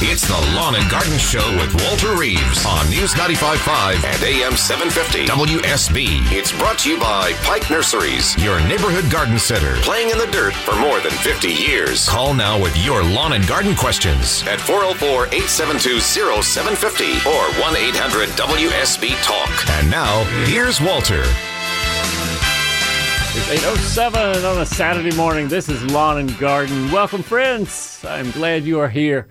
It's the Lawn and Garden Show with Walter Reeves on News 95.5 and AM 750 WSB. It's brought to you by Pike Nurseries, your neighborhood garden center, playing in the dirt for more than 50 years. Call now with your lawn and garden questions at 404 872 0750 or 1 800 WSB Talk. And now, here's Walter. It's 807 on a Saturday morning. This is Lawn and Garden. Welcome, friends. I'm glad you are here.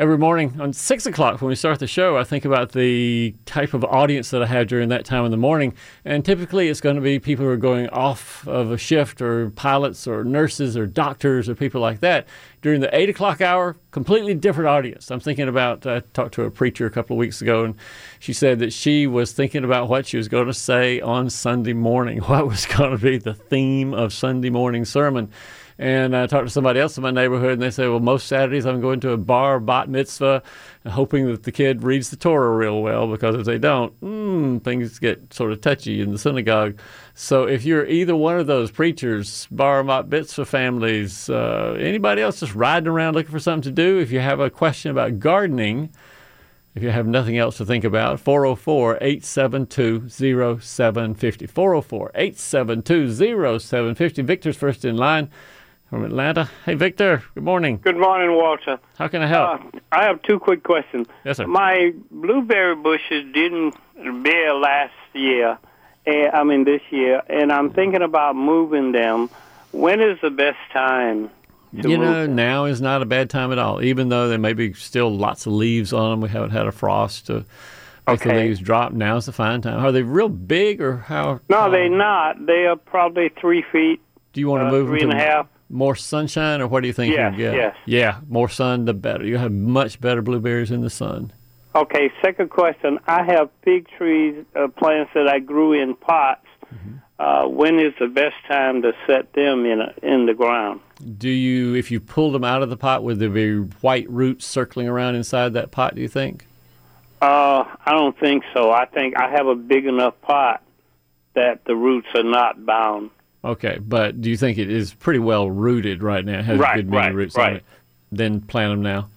Every morning on 6 o'clock when we start the show, I think about the type of audience that I have during that time in the morning. And typically it's going to be people who are going off of a shift, or pilots, or nurses, or doctors, or people like that. During the 8 o'clock hour, completely different audience. I'm thinking about, I talked to a preacher a couple of weeks ago, and she said that she was thinking about what she was going to say on Sunday morning, what was going to be the theme of Sunday morning sermon. And I talked to somebody else in my neighborhood, and they said, Well, most Saturdays I'm going to a bar bat mitzvah, hoping that the kid reads the Torah real well, because if they don't, mm, things get sort of touchy in the synagogue. So if you're either one of those preachers, bar bat mitzvah families, uh, anybody else just riding around looking for something to do, if you have a question about gardening, if you have nothing else to think about, 404 872 0750. 404 872 0750. Victor's first in line from Atlanta. Hey, Victor. Good morning. Good morning, Walter. How can I help? Uh, I have two quick questions. Yes, sir. My blueberry bushes didn't bear last year. eh, I mean this year, and I'm thinking about moving them. When is the best time? To you know, them? now is not a bad time at all. Even though there may be still lots of leaves on them, we haven't had a frost to make the leaves drop. Now's the fine time. Are they real big or how? No, how- they're not. They are probably three feet, Do you want to uh, move three them and to a half. More sunshine, or what do you think? Yes, you'll get? yes. Yeah, more sun, the better. You have much better blueberries in the sun. Okay, second question. I have fig trees, uh, plants that I grew in pots. Mm-hmm. Uh, when is the best time to set them in a, in the ground? Do you, if you pulled them out of the pot, would there be white roots circling around inside that pot? Do you think? Uh, I don't think so. I think I have a big enough pot that the roots are not bound. Okay, but do you think it is pretty well rooted right now? It has Right, good many right, roots on right. it. Then plant them now.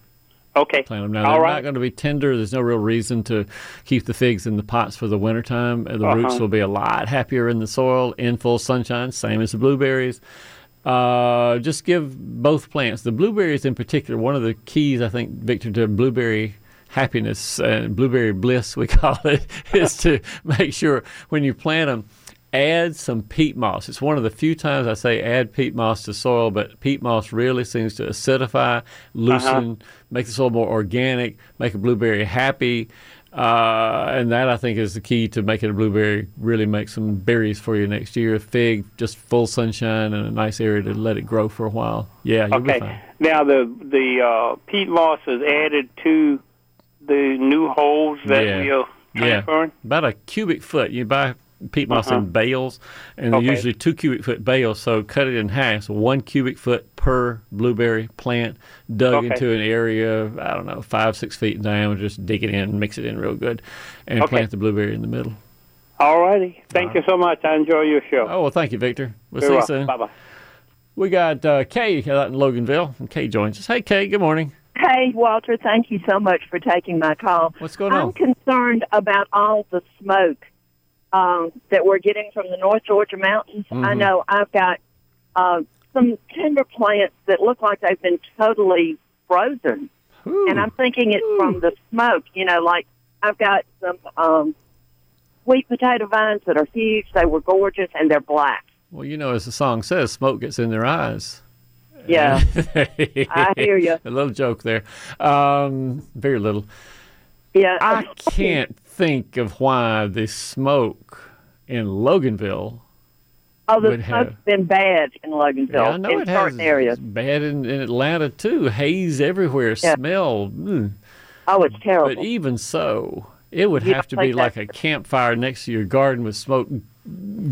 Okay. Plant them now. All They're right. not going to be tender. There's no real reason to keep the figs in the pots for the wintertime. The roots Uh-huh. will be a lot happier in the soil in full sunshine, same as the blueberries. Uh, just give both plants, the blueberries in particular, one of the keys, I think, Victor, to blueberry happiness and blueberry bliss, we call it, is to make sure when you plant them, add some peat moss. It's one of the few times I say add peat moss to soil, but peat moss really seems to acidify, loosen, make the soil more organic, make a blueberry happy. Uh, and that I think is the key to making a blueberry really make some berries for you next year. Fig, just full sunshine and a nice area to let it grow for a while. Yeah, you'll be Okay. fine. Now the the uh, peat moss is added to the new holes that Yeah. we are Yeah, about a cubic foot. You buy peat moss Uh-huh. in bales, and they're Okay. usually two cubic foot bales. So cut it in half. So one cubic foot per blueberry plant, dug Okay. into an area of, I don't know five six feet in diameter. Just dig it in, mix it in real good, and Okay. plant the blueberry in the middle. All righty. Thank you so much. I enjoy your show. Oh well, thank you, Victor. We'll see Very you soon. Bye bye. We got uh, Kay out in Loganville, and Kay joins us. Hey, Kay. Good morning. Hey, Walter, thank you so much for taking my call. What's going on? I'm on? concerned about all the smoke um, that we're getting from the North Georgia mountains. I Mhm. know I've got uh, some tender plants that look like they've been totally frozen, Ooh. and I'm thinking it's from the smoke. You know, like I've got some um, sweet potato vines that are huge. They were gorgeous, and they're black. well, you know, as the song says, smoke gets in their eyes. Yeah, I hear you. a little joke there. Um, very little. Yeah, I can't think of why the smoke in Loganville. Oh, the would smoke's have- been bad in Loganville Yeah, I know in it has. certain areas. Bad in, in Atlanta too. Haze everywhere. Yeah. Smell. mm. Oh, it's terrible. But even so, it would You have to be like a campfire next to your garden with smoke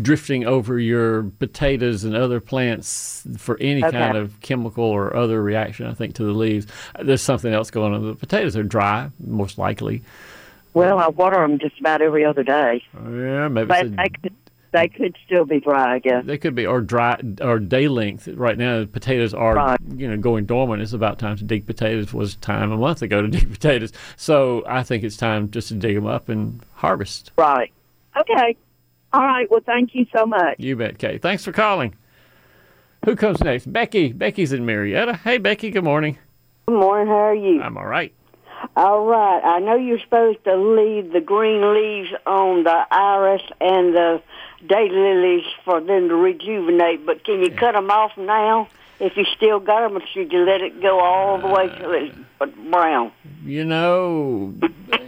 drifting over your potatoes and other plants for any Okay. kind of chemical or other reaction, I think, to the leaves. There's something else going on. The potatoes are dry, most likely. Well, I water them just about every other day, oh, Yeah, maybe but it's a they could they could still be dry, I guess. They could be or dry or day length. Right now, potatoes are Right. you know going dormant. It's about time to dig potatoes. Was time a month ago to dig potatoes. So I think it's time just to dig them up and harvest. Right. Okay. All right. Well, thank you so much. You bet, Kay. Thanks for calling. Who comes next? Becky. Becky's in Marietta. Hey, Becky. Good morning. Good morning. How are you? I'm all right. All right. I know you're supposed to leave the green leaves on the iris and the daylilies for them to rejuvenate, but can you cut them off now? If you still got them, or should you let it go all the way till it's brown? You know,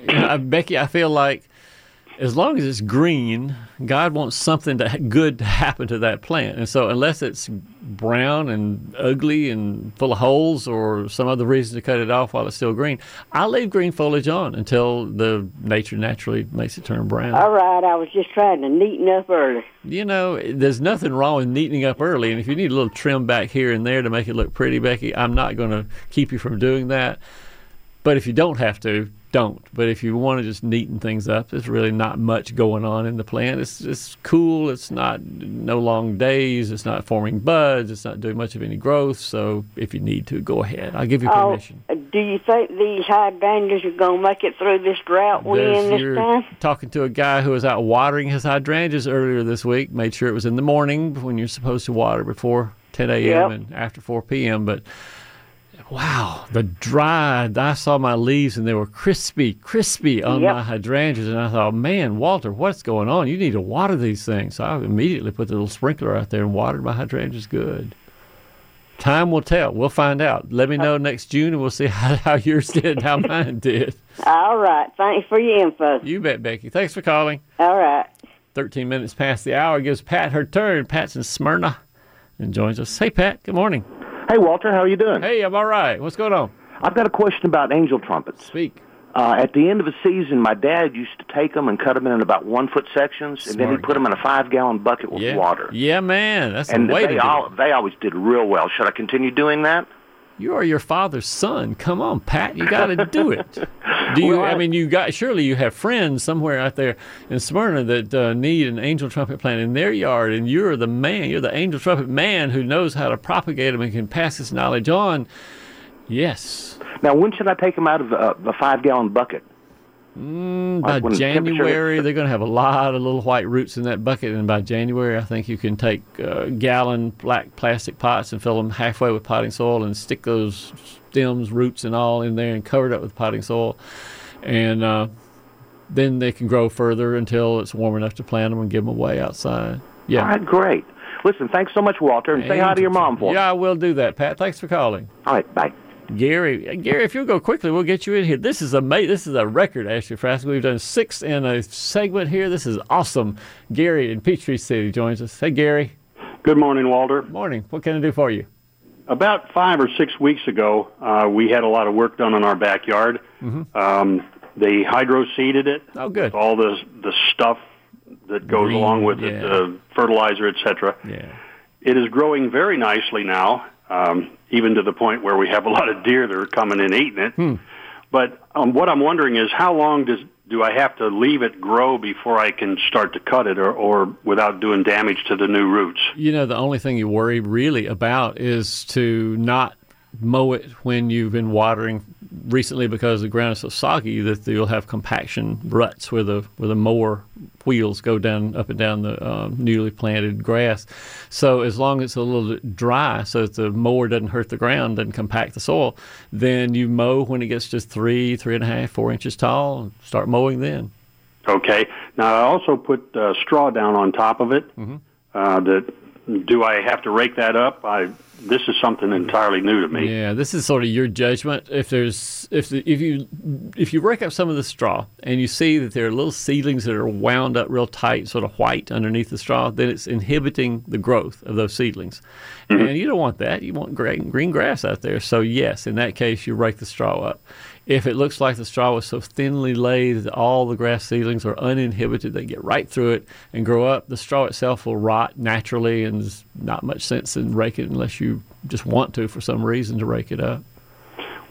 you know, Becky, I feel like as long as it's green, God wants something to, good to happen to that plant. And so, unless it's brown and ugly and full of holes or some other reason to cut it off while it's still green, I leave green foliage on until the nature naturally makes it turn brown. All right. I was just trying to neaten up early. You know, there's nothing wrong with neatening up early. And if you need a little trim back here and there to make it look pretty, Becky, I'm not going to keep you from doing that. But if you don't have to, don't. But if you want to just neaten things up, there's really not much going on in the plant. It's it's cool. It's not no long days. It's not forming buds. It's not doing much of any growth. So if you need to, go ahead. I'll give you Oh, permission. do you think these hydrangeas are going to make it through this drought we're in this you're time? talking to a guy who was out watering his hydrangeas earlier this week. Made sure it was in the morning when you're supposed to water before 10 a.m. Yep. and after 4 p.m. But wow, the dry. I saw my leaves and they were crispy, crispy on Yep. my hydrangeas, and I thought, man, Walter, what's going on? You need to water these things. So I immediately put the little sprinkler out there and watered my hydrangeas good. Time will tell. We'll find out. Let me know next June, and we'll see how, how yours did and how mine did. All right. Thanks for your info. You bet, Becky. Thanks for calling. All right. 13 minutes past the hour gives Pat her turn. Pat's in Smyrna and joins us. Hey, Pat. Good morning. Hey, Walter, how are you doing? Hey, I'm all right. What's going on? I've got a question about angel trumpets. Speak. Uh, at the end of a season, my dad used to take them and cut them in about one foot sections, and then he Smart put them in a five gallon bucket with Yeah. water. Yeah, man. That's And the way to they do it. they always did real well. Should I continue doing that? You are your father's son. Come on, Pat. You got to do it. Do you? Well, I I- mean, you got. Surely you have friends somewhere out there in Smyrna that uh, need an angel trumpet plant in their yard, and you're the man. You're the angel trumpet man who knows how to propagate them and can pass this knowledge on. Yes. Now, when should I take them out of the, uh, the five bucket? By Like when the temperature- January, they're going to have a lot of little white roots in that bucket, and by January, I think you can take uh, gallon black plastic pots and fill them halfway with potting soil and stick those stems, roots, and all in there and cover it up with potting soil, and uh, then they can grow further until it's warm enough to plant them and give them away outside. Yeah. All right, great. Listen, thanks so much, Walter, and say hi to your mom for me. Yeah, I will do that, Pat. Thanks for calling. All right, bye. Gary, Gary, if you'll go quickly, we'll get you in here. This is a this is a record, Ashley Frasca. We've done six in a segment here. This is awesome. Gary in Peachtree City joins us. Hey, Gary. Good morning, Walter. Morning. What can I do for you? About five or six weeks ago, uh, we had a lot of work done in our backyard. Um, they hydro seeded it. Mm-hmm. Oh, good. All the the stuff that goes Green, along with it, the fertilizer, etc. Yeah. It is growing very nicely now, um, even to the point where we have a lot of deer that are coming in eating it. Hmm. But um, what I'm wondering is how long does do I have to leave it grow before I can start to cut it, or, or without doing damage to the new roots? You know, the only thing you worry really about is to not mow it when you've been watering recently because the ground is so soggy that you'll have compaction ruts where the where the mower wheels go down up and down the um, newly planted grass. So as long as it's a little dry, so that the mower doesn't hurt the ground, doesn't compact the soil, then you mow when it gets just three, three and a half, four inches tall. and Start mowing then. Okay. Now I also put uh, straw down on top of it. Mm-hmm. Uh, that do I have to rake that up? I this is something entirely new to me. Yeah, this is sort of your judgment. If there's if the, if you if you rake up some of the straw and you see that there are little seedlings that are wound up real tight, sort of white underneath the straw, then it's inhibiting the growth of those seedlings, mm-hmm. and you don't want that. You want green, green grass out there. So yes, in that case, you rake the straw up. If it looks like the straw was so thinly laid that all the grass seedlings are uninhibited, they get right through it and grow up, the straw itself will rot naturally, and there's not much sense in raking it unless you just want to for some reason to rake it up.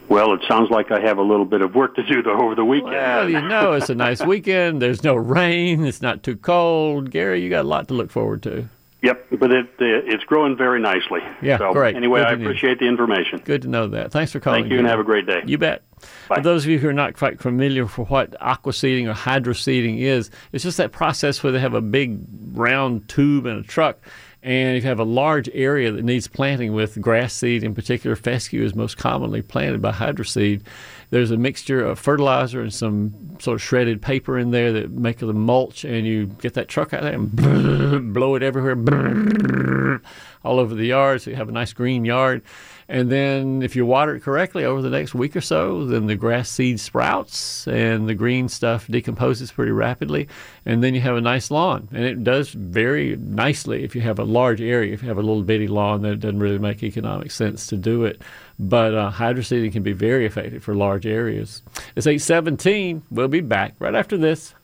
Well, it sounds like I have a little bit of work to do though over the weekend. Well, you know, it's a nice weekend. There's no rain. It's not too cold. Gary, you got a lot to look forward to. Yep, but it, it it's growing very nicely. Yeah, so, great. Anyway, I appreciate the information. Good to know that. Thanks for calling. Thank you, and have a great day. You bet. Bye. For those of you who are not quite familiar for what aqua seeding or hydro seeding is, it's just that process where they have a big round tube in a truck. And if you have a large area that needs planting with grass seed, in particular, fescue is most commonly planted by hydro seed. There's a mixture of fertilizer and some sort of shredded paper in there that make the mulch, and you get that truck out there and blow it everywhere, all over the yard, so you have a nice green yard. And then, if you water it correctly over the next week or so, then the grass seed sprouts and the green stuff decomposes pretty rapidly. And then you have a nice lawn. And it does very nicely if you have a large area. If you have a little bitty lawn, then it doesn't really make economic sense to do it. But uh, hydro seeding can be very effective for large areas. It's 817. We'll be back right after this.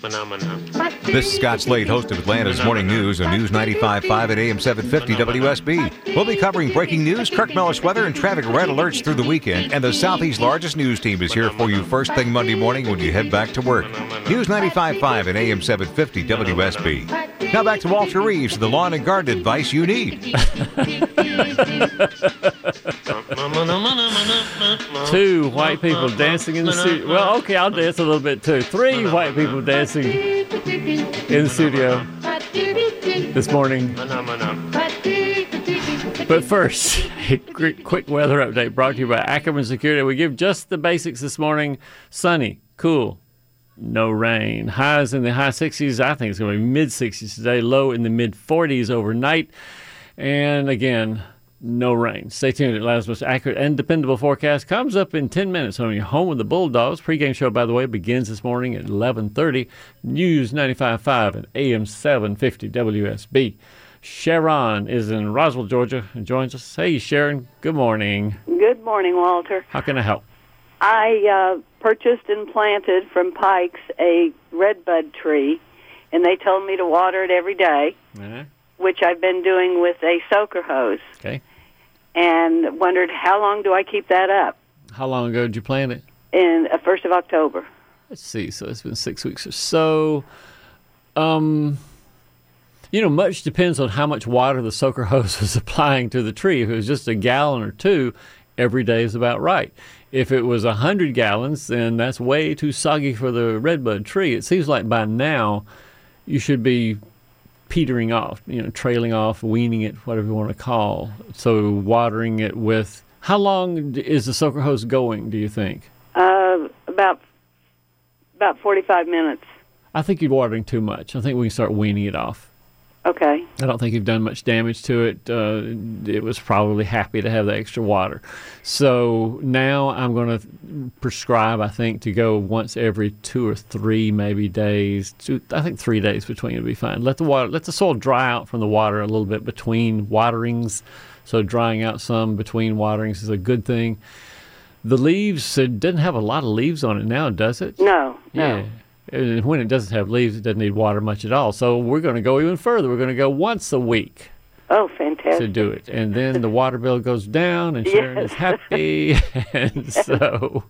This is Scott Slade, host of Atlanta's Morning News on News 95.5 at AM 750 WSB. We'll be covering breaking news, Kirk Mellish weather, and traffic red alerts through the weekend. And the Southeast's largest news team is here for you first thing Monday morning when you head back to work. News 95.5 at AM 750 WSB. Now back to Walter Reeves, the lawn and garden advice you need. Two white people dancing in the studio. Well, okay, I'll dance a little bit too. Three white people dancing in the studio this morning. But first, a quick quick weather update brought to you by Ackerman Security. We give just the basics this morning sunny, cool, no rain. Highs in the high 60s. I think it's going to be mid 60s today, low in the mid 40s overnight. And again, no rain. Stay tuned. Atlanta's most accurate and dependable forecast comes up in 10 minutes on your home with the Bulldogs. Pre-game show, by the way, begins this morning at 11:30. News 95.5 and AM 750 WSB. Sharon is in Roswell, Georgia, and joins us. Hey, Sharon. Good morning. Good morning, Walter. How can I help? I uh, purchased and planted from Pikes a redbud tree, and they told me to water it every day, Uh-huh. Which I've been doing with a soaker hose, Okay. and wondered how long do I keep that up? How long ago did you plant it? In uh, first of October. Let's see. So it's been six weeks or so. Um, you know, much depends on how much water the soaker hose was applying to the tree. If it was just a gallon or two, every day is about right. If it was a hundred gallons, then that's way too soggy for the redbud tree. It seems like by now you should be petering off, you know, trailing off, weaning it, whatever you want to call. So watering it with. How long is the soaker hose going? Do you think? Uh, about about forty-five minutes. I think you're watering too much. I think we can start weaning it off. Okay. I don't think you've done much damage to it. Uh, it was probably happy to have the extra water. So now I'm going to prescribe, I think, to go once every two or three maybe days. Two, I think three days between would be fine. Let the water, let the soil dry out from the water a little bit between waterings. So drying out some between waterings is a good thing. The leaves, it doesn't have a lot of leaves on it now, does it? No. No. Yeah. And when it doesn't have leaves, it doesn't need water much at all. So we're going to go even further. We're going to go once a week Oh, fantastic! to do it. And then the water bill goes down and Sharon is happy. and so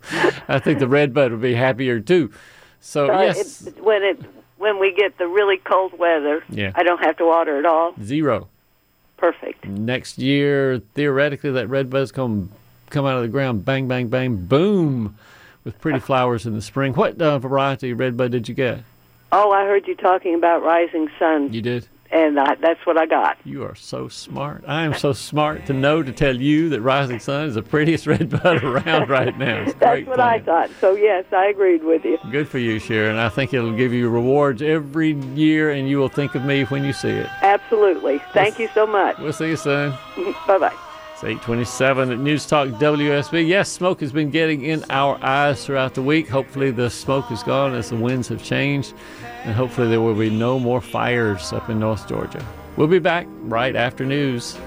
I think the red bud will be happier too. So, yes, it, when it when we get the really cold weather, Yeah. I don't have to water at all. zero. Perfect. Next year, theoretically, that red bud's going to come out of the ground, bang, bang, bang, boom, with pretty flowers in the spring. What uh, variety of red bud did you get? Oh, I heard you talking about rising sun, You did? and I, that's what I got. You are so smart. I am so smart to know to tell you that Rising Sun is the prettiest red bud around right now. That's what I thought. So yes, I agreed with you. Good for you, Sharon. I think it'll give you rewards every year, and you will think of me when you see it. Absolutely. Thank you so much. We'll see you soon. bye bye. It's 827 at News Talk WSB. Yes, smoke has been getting in our eyes throughout the week. Hopefully, the smoke is gone as the winds have changed, and hopefully, there will be no more fires up in North Georgia. We'll be back right after news.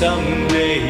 Someday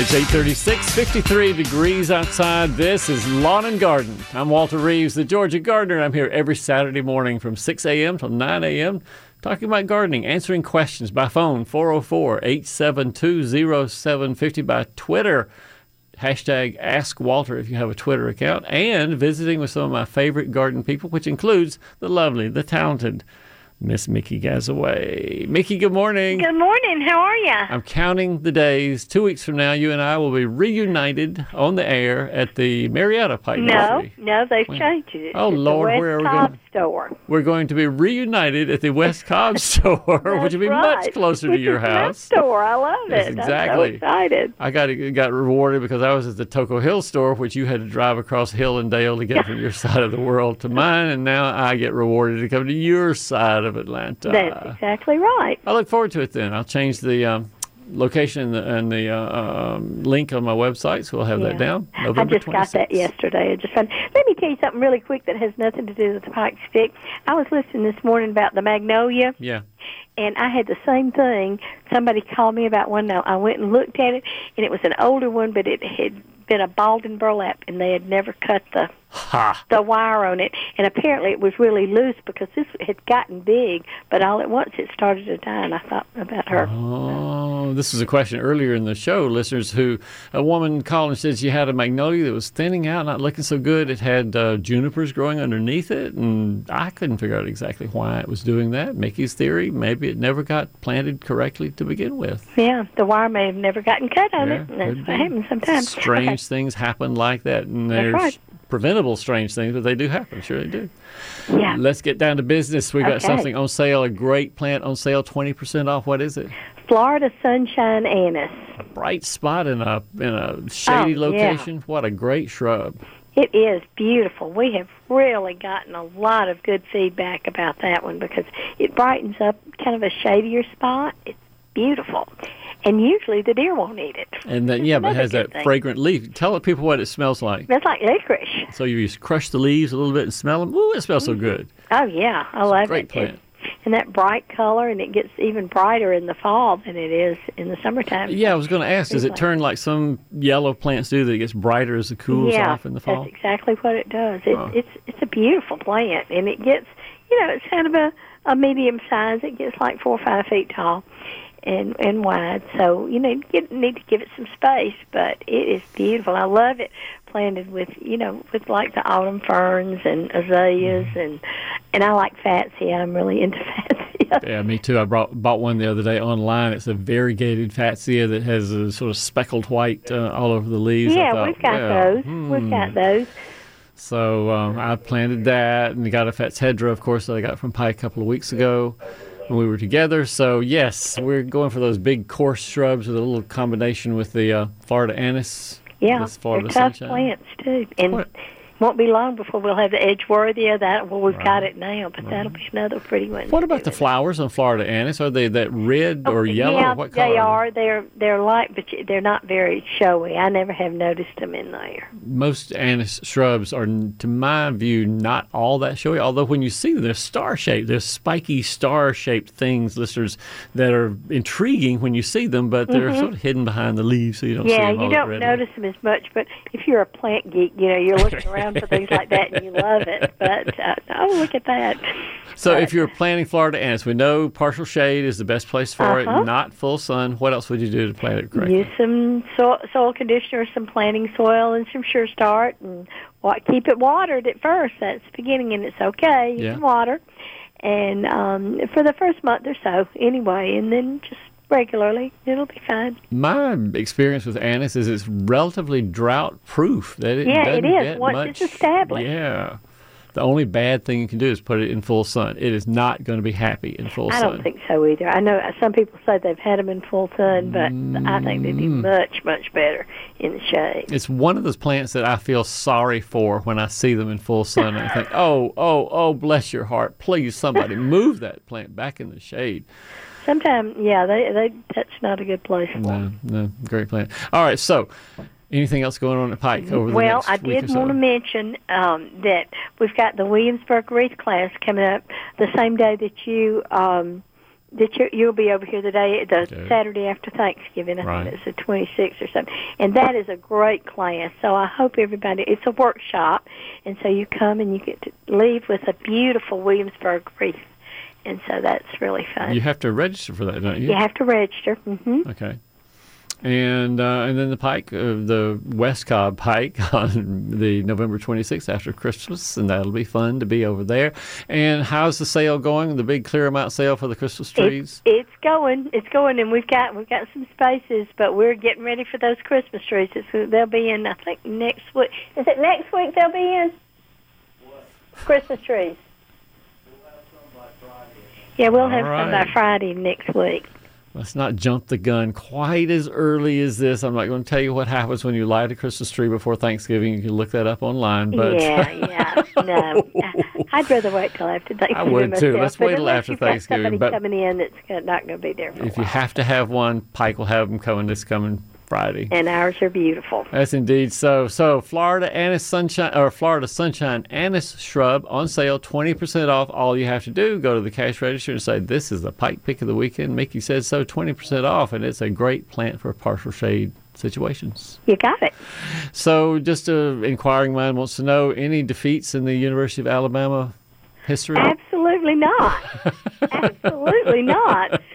It's 836, 53 degrees outside. This is Lawn and Garden. I'm Walter Reeves, the Georgia Gardener. I'm here every Saturday morning from 6 a.m. till 9 a.m. talking about gardening, answering questions by phone, 404 872 0750 by Twitter. Hashtag Ask Walter if you have a Twitter account, and visiting with some of my favorite garden people, which includes the lovely, the talented Miss Mickey Gazaway. Mickey, good morning. Good morning. How are you? I'm counting the days. Two weeks from now, you and I will be reunited on the air at the Marietta Pike No, Nursery. no, they've changed it. Oh, It's Lord, where are we going? Store. We're going to be reunited at the West Cobb store, which will be That's much right. closer to your house. store. I love Yes, it. exactly. I'm so excited. I got got rewarded because I was at the Toco Hill store, which you had to drive across hill and dale to get from your side of the world to mine, and now I get rewarded to come to your side of Atlanta. That's exactly right. I look forward to it. Then I'll change the um, location and the, and the uh, um, link on my website, so we'll have that Yeah. down. I November just got that yesterday. I just found. Let me tell you something really quick that has nothing to do with the pike stick. I was listening this morning about the magnolia. Yeah. and I had the same thing. Somebody called me about one. Now I went and looked at it, and it was an older one, but it had been a balled and burlap, and they had never cut the Ha. the wire on it. And apparently, it was really loose because this had gotten big, but all at once it started to die. And I thought about her. Oh, this was a question earlier in the show, listeners. Who a woman called and said she had a magnolia that was thinning out, not looking so good. It had uh, junipers growing underneath it, and I couldn't figure out exactly why it was doing that. Mickey's theory: maybe it never got planted correctly to begin with. Yeah, the wire may have never gotten cut on Yeah, it. That's what happens sometimes. Strange things happen like that, and That's there's right. Preventable strange things, but they do happen. Sure, they do. Yeah. Let's get down to business. We got Okay. something on sale, a great plant on sale, twenty percent off. What is it? Florida sunshine anise. Bright spot in a in a oh, shady Oh, yeah. location. What a great shrub. It is beautiful. We have really gotten a lot of good feedback about that one because it brightens up kind of a shadier spot. It's beautiful. And usually the deer won't eat it. And then yeah, but it has that thing. fragrant leaf. Tell the people what it smells like. It's like licorice. So you just crush the leaves a little bit and smell them. Ooh, it smells so mm-hmm. good. Oh yeah, I love great it. plant. And that bright color, and it gets even brighter in the fall than it is in the summertime. Yeah, I was going to ask, does it turn like some yellow plants do that it gets brighter as it cools yeah, off in the fall? That's exactly what it does. It, Huh. It's it's a beautiful plant, and it gets you know it's kind of a a medium size. It gets like four or five feet tall, and and wide. So you know you need to give it some space, but it is beautiful. I love it planted with you know with like the autumn ferns and azaleas Mm-hmm. and and I like fatsia. I'm really into fatsia. Yeah, me too. I brought bought one the other day online. It's a variegated fatsia that has a sort of speckled white uh, all over the leaves. Yeah, thought, we've got well, those. We've hmm. got those. So um, I planted that and got a Fatshedera, of course, that I got from Pike a couple of weeks ago when we were together. So yes, we're going for those big coarse shrubs with a little combination with the uh, Florida anise. Yeah, Florida they're tough sunshine. plants too, and won't be long before we'll have the Edgeworthia of That well, we've got it now, but that'll be another pretty one. What about the flowers on Florida anise? Are they that red or yellow? Oh, yeah, or what color? they are. They're they're light, but they're not very showy. I never have noticed them in there. Most anise shrubs are, to my view, not all that showy. Although when you see them, they're star shaped. They're spiky star shaped things, listeners, that are intriguing when you see them, but they're Mhm. sort of hidden behind the leaves, so you don't see yeah, them you all don't notice them as much, but if you're a plant geek, you know you're looking around for things like that and you love it. But uh, oh, look at that! So if you're planting Florida anise, we know partial shade is the best place for Uh-huh. it, not full sun. What else would you do to plant it correctly? Use some soil, soil conditioner, some planting soil, and some Sure Start, and what keep it watered at first. That's the beginning, and it's okay. You Yeah. can water, and um, for the first month or so, anyway, and then just regularly, it'll be fine. My experience with anise is it's relatively drought proof. That it Yeah, it get once much, it's established. Yeah. The only bad thing you can do is put it in full sun. It is not going to be happy in full I sun. I don't think so either. I know some people say they've had them in full sun, but I think they do Mm. much, much better in the shade. It's one of those plants that I feel sorry for when I see them in full sun. I think, oh, oh, oh, bless your heart. Please, somebody move that plant back in the shade. Sometimes, yeah, they they that's not a good place for. No, no, great plant. All right, so anything else going on at Pike over the Well, next I week or did so? want to mention um, that we've got the Williamsburg Wreath class coming up the same day that you um, that you, you'll be over here the day the Okay. Saturday after Thanksgiving. I Right. think it's the 26th or something, and that is a great class. So I hope everybody. It's a workshop, and so you come and you get to leave with a beautiful Williamsburg wreath, and so that's really fun. You have to register for that, don't you? You have to register. hmm Okay. And uh, and then the Pike, uh, the West Cobb Pike on the November 26th after Christmas, and that'll be fun to be over there. And how's the sale going? The big clear amount sale for the Christmas trees? It's, it's going, it's going, and we've got we've got some spaces, but we're getting ready for those Christmas trees. It's, they'll be in, I think, next week. Is it next week they'll be in? Christmas trees. Yeah, we'll have All some by. Friday next week. Let's not jump the gun quite as early as this. I'm not going to tell you what happens when you light a Christmas tree before Thanksgiving. You can look that up online. But yeah, yeah, no, I'd rather wait till after Thanksgiving. I would, too. Let's wait till after you've got Thanksgiving, Somebody but- coming in that's go- not going to be there if you have to have one, Pike will have them coming this coming Friday. And ours are beautiful. That's indeed so. So Florida anise sunshine or Florida sunshine anise shrub on sale, twenty percent off. All you have to do go to the cash register and say this is the Pike pick of the weekend. Mickey says so, twenty percent off, and it's a great plant for partial shade situations. You got it. So just a inquiring mind wants to know any defeats in the University of Alabama history. Absolutely not. Absolutely not.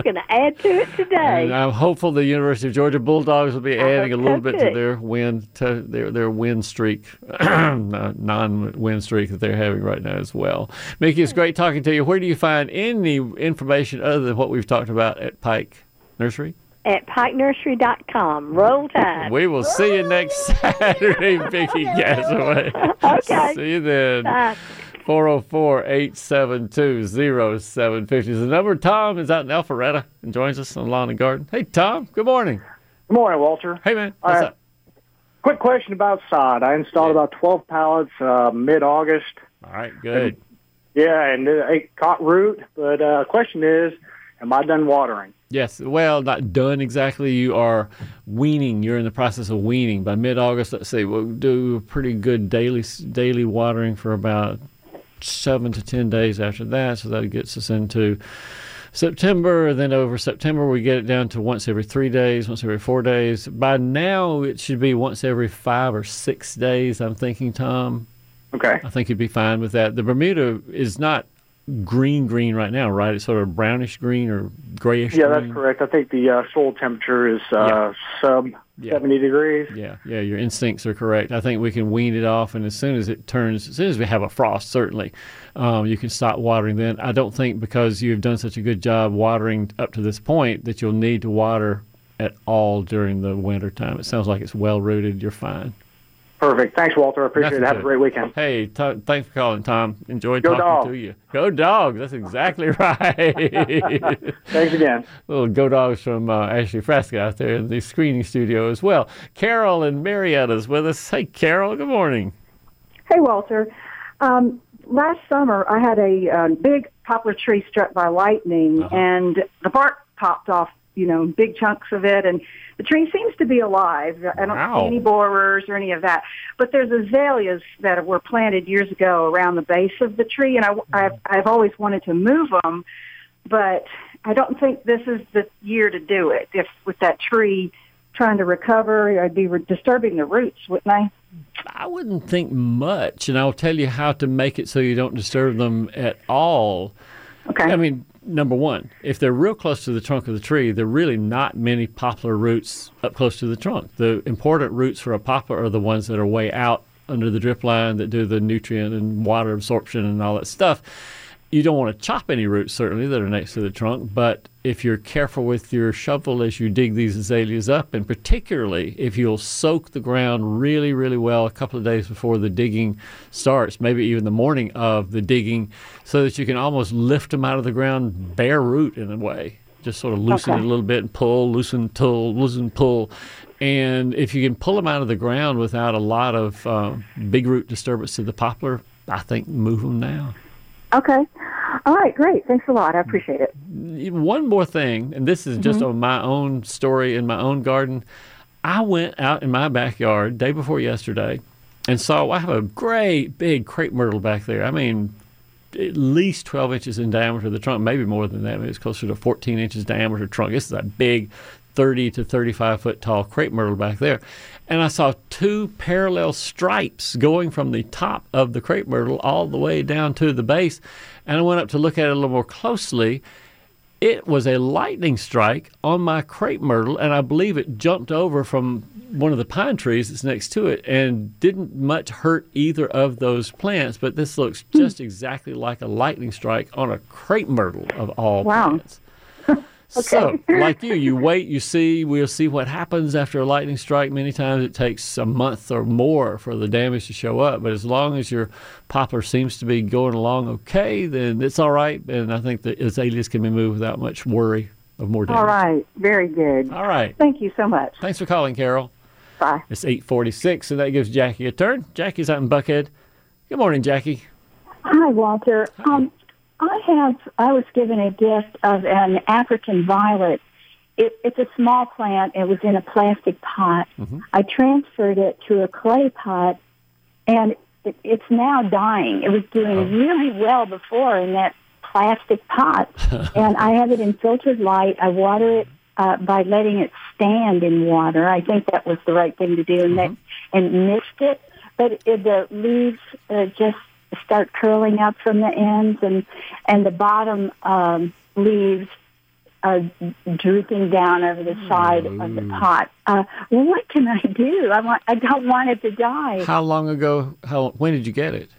To add to it today. And I'm hopeful the University of Georgia Bulldogs will be oh, adding a little bit to their win to their their win streak, uh, non-win streak that they're having right now as well. Mickey, it's great talking to you. Where do you find any information other than what we've talked about at Pike Nursery? At pikenursery.com. Roll Tide. We will see you next Saturday, Mickey Gasaway. Okay. See you then. Bye. 404 872 0750 is the number. Tom is out in Alpharetta and joins us on Lawn and Garden. Hey, Tom, good morning. Good morning, Walter. Hey, man. All What's right. up? Quick question about sod. I installed about 12 pallets uh, mid-August. All right, good. Yeah, and it caught root. But uh, question is, am I done watering? Yes, well, not done exactly. You are weaning. You're in the process of weaning. By mid-August, let's say we'll do a pretty good daily daily watering for about seven to ten days after that. So that gets us into September. Then over September, we get it down to once every three days, once every four days. By now, it should be once every five or six days. I'm thinking, Tom. Okay. I think you'd be fine with that. The Bermuda is not green green right now, right? It's sort of brownish green or grayish. Yeah, green. that's correct. I think the uh, soil temperature is uh, sub 70 degrees. Yeah, yeah, your instincts are correct. I think we can wean it off, and as soon as it turns, as soon as we have a frost, certainly, um, you can stop watering. Then I don't think because you've done such a good job watering up to this point that you'll need to water at all during the winter time. It sounds like it's well rooted. You're fine. Perfect. Thanks, Walter. I appreciate Nothing it. Have a great weekend. Hey, t- thanks for calling, Tom. Enjoyed Go talking Dogs. to you. Go dogs. That's exactly right. Thanks again. Little go dogs from uh, Ashley Frasca out there in the screening studio as well. Carol and Marietta's with us. Hey, Carol. Good morning. Hey, Walter. Um, last summer, I had a uh, big poplar tree struck by lightning, and the bark popped off, you know, big chunks of it, and the tree seems to be alive. I don't Wow. see any borers or any of that. But there's azaleas that were planted years ago around the base of the tree, and I, mm-hmm. I've, I've always wanted to move them, but I don't think this is the year to do it. If with that tree trying to recover, I'd be re- disturbing the roots, wouldn't I? I wouldn't think much, and I'll tell you how to make it so you don't disturb them at all. Okay. I mean, number one, if they're real close to the trunk of the tree, there are really not many poplar roots up close to the trunk. The important roots for a poplar are the ones that are way out under the drip line that do the nutrient and water absorption and all that stuff. You don't want to chop any roots certainly that are next to the trunk, but if you're careful with your shovel as you dig these azaleas up, and particularly if you'll soak the ground really, really well a couple of days before the digging starts, maybe even the morning of the digging, so that you can almost lift them out of the ground bare root in a way. Just sort of loosen Okay. it a little bit and pull, loosen, pull, loosen, pull. And if you can pull them out of the ground without a lot of uh, big root disturbance to the poplar, I think move them now. Okay. All right, great. Thanks a lot. I appreciate it. One more thing, and this is just Mhm. on my own story in my own garden. I went out in my backyard day before yesterday and saw I have a great big crepe myrtle back there. I mean, at least 12 inches in diameter. The trunk, maybe more than that. Maybe it's closer to 14 inches diameter trunk. This is a big 30 to 35 foot tall crepe myrtle back there. And I saw two parallel stripes going from the top of the crepe myrtle all the way down to the base. And I went up to look at it a little more closely. It was a lightning strike on my crepe myrtle, and I believe it jumped over from one of the pine trees that's next to it and didn't much hurt either of those plants. But this looks hmm. just exactly like a lightning strike on a crepe myrtle of all Wow. plants. So, like you, you wait, you see, we'll see what happens after a lightning strike. Many times it takes a month or more for the damage to show up. But as long as your poplar seems to be going along okay, then it's all right. And I think the azaleas can be moved without much worry of more damage. All right. Very good. All right. Thank you so much. Thanks for calling, Carol. Bye. It's 846, and that gives Jackie a turn. Jackie's out in Buckhead. Good morning, Jackie. Hi, Walter. Um, I have. I was given a gift of an African violet. It, it's a small plant. It was in a plastic pot. I transferred it to a clay pot, and it, it's now dying. It was doing really well before in that plastic pot, and I have it in filtered light. I water it uh, by letting it stand in water. I think that was the right thing to do, and that and mist it. But it, the leaves uh, just start curling up from the ends, and and the bottom um, leaves are drooping down over the side of the pot. Uh, what can I do? I want. I don't want it to die. How long ago? How when did you get it?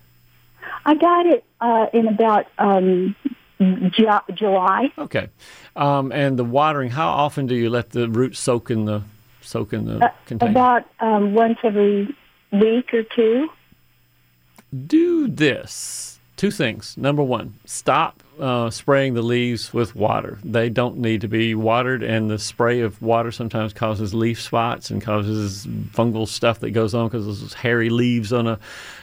I got it uh, in about um, Ju- July. Okay. Um, and the watering, how often do you let the roots soak in the soak in the Uh, container? about um, once every week or two. Do this. Two things. Number one, stop uh, spraying the leaves with water. They don't need to be watered, and the spray of water sometimes causes leaf spots and causes fungal stuff that goes on because those hairy leaves on a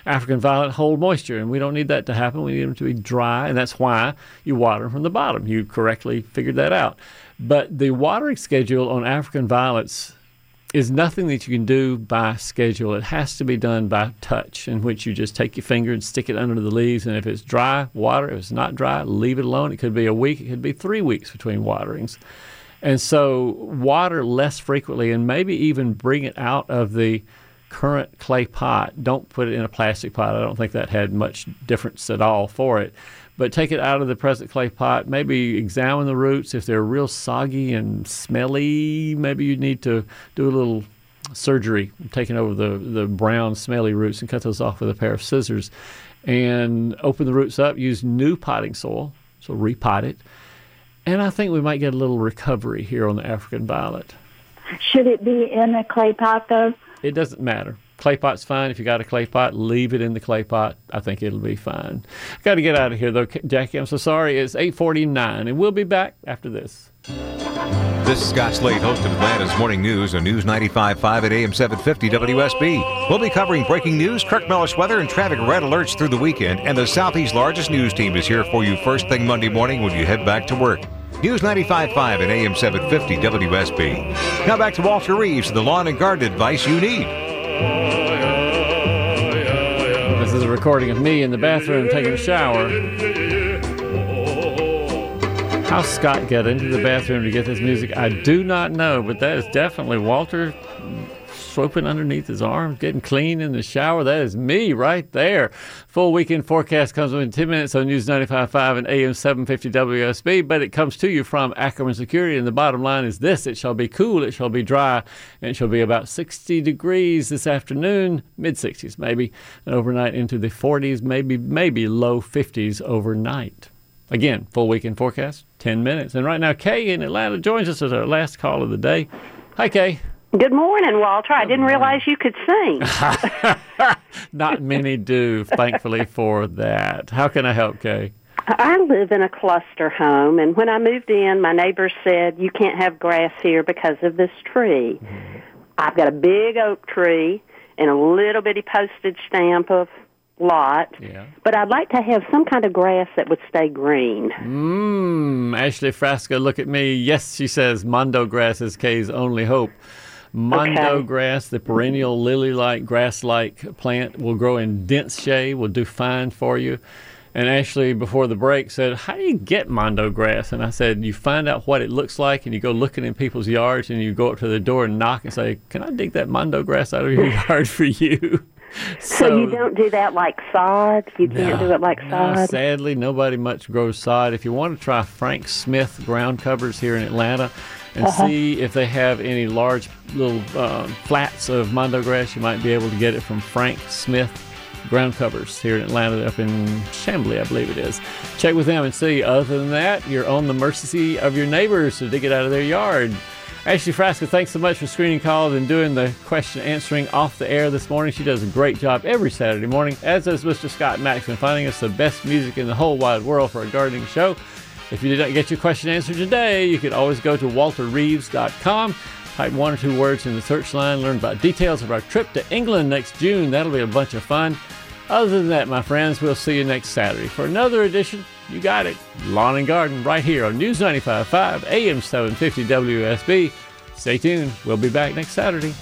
African violet hold moisture, and we don't need that to happen. We need them to be dry, and that's why you water from the bottom. You correctly figured that out. But the watering schedule on African violets is nothing that you can do by schedule. It has to be done by touch, in which you just take your finger and stick it under the leaves. And if it's dry, water. If it's not dry, leave it alone. It could be a week, it could be three weeks between waterings. And so, water less frequently and maybe even bring it out of the current clay pot. Don't put it in a plastic pot. I don't think that had much difference at all for it. But take it out of the present clay pot. Maybe examine the roots. If they're real soggy and smelly, maybe you need to do a little surgery, taking over the, the brown, smelly roots and cut those off with a pair of scissors. And open the roots up. Use new potting soil. So repot it. And I think we might get a little recovery here on the African violet. Should it be in a clay pot though? It doesn't matter. Clay pot's fine. If you got a clay pot, leave it in the clay pot. I think it'll be fine. Got to get out of here though, Jackie. I'm so sorry. It's 8:49, and we'll be back after this. This is Scott Slade, host of Atlanta's Morning News on News 95.5 at AM 750 WSB. We'll be covering breaking news, Kirk Mellish weather, and traffic red alerts through the weekend. And the Southeast's largest news team is here for you first thing Monday morning when you head back to work. News 95.5 at AM 750 WSB. Now back to Walter Reeves, the lawn and garden advice you need. This is a recording of me in the bathroom taking a shower. How Scott got into the bathroom to get this music, I do not know, but that is definitely Walter swooping underneath his arms, getting clean in the shower. That is me right there. Full weekend forecast comes within 10 minutes on News 95.5 and AM 750 WSB, but it comes to you from Ackerman Security. And the bottom line is this it shall be cool, it shall be dry, and it shall be about 60 degrees this afternoon, mid 60s maybe, and overnight into the 40s, maybe, maybe low 50s overnight. Again, full weekend forecast, 10 minutes. And right now, Kay in Atlanta joins us as our last call of the day. Hi, Kay. Good morning, Walter. I didn't realize you could sing. Not many do, thankfully, for that. How can I help, Kay? I live in a cluster home, and when I moved in, my neighbors said, You can't have grass here because of this tree. Mm-hmm. I've got a big oak tree and a little bitty postage stamp of lot, Yeah. but I'd like to have some kind of grass that would stay green. Mmm, Ashley Frasca, look at me. Yes, she says Mondo grass is Kay's only hope. Mondo Okay. grass, the perennial lily-like, grass-like plant, will grow in dense shade, will do fine for you. And Ashley, before the break, said, How do you get Mondo grass? And I said, You find out what it looks like, and you go looking in people's yards, and you go up to the door and knock and say, Can I dig that Mondo grass out of your yard for you? So, you don't do that like sod? You can't do it like No, sod? sadly, nobody much grows sod. If you want to try Frank Smith ground covers here in Atlanta and Uh-huh. see if they have any large little uh, flats of mondo grass, you might be able to get it from Frank Smith ground covers here in Atlanta, up in Chamblee, I believe it is. Check with them and see. Other than that, you're on the mercy of your neighbors to dig it out of their yard. Ashley Frasca, thanks so much for screening calls and doing the question answering off the air this morning. She does a great job every Saturday morning, as does Mr. Scott Maxman, finding us the best music in the whole wide world for a gardening show. If you did not get your question answered today, you can always go to walterreeves.com, type one or two words in the search line, learn about details of our trip to England next June. That'll be a bunch of fun. Other than that, my friends, we'll see you next Saturday for another edition. You got it. Lawn and Garden right here on News 95.5 AM 750 WSB. Stay tuned. We'll be back next Saturday.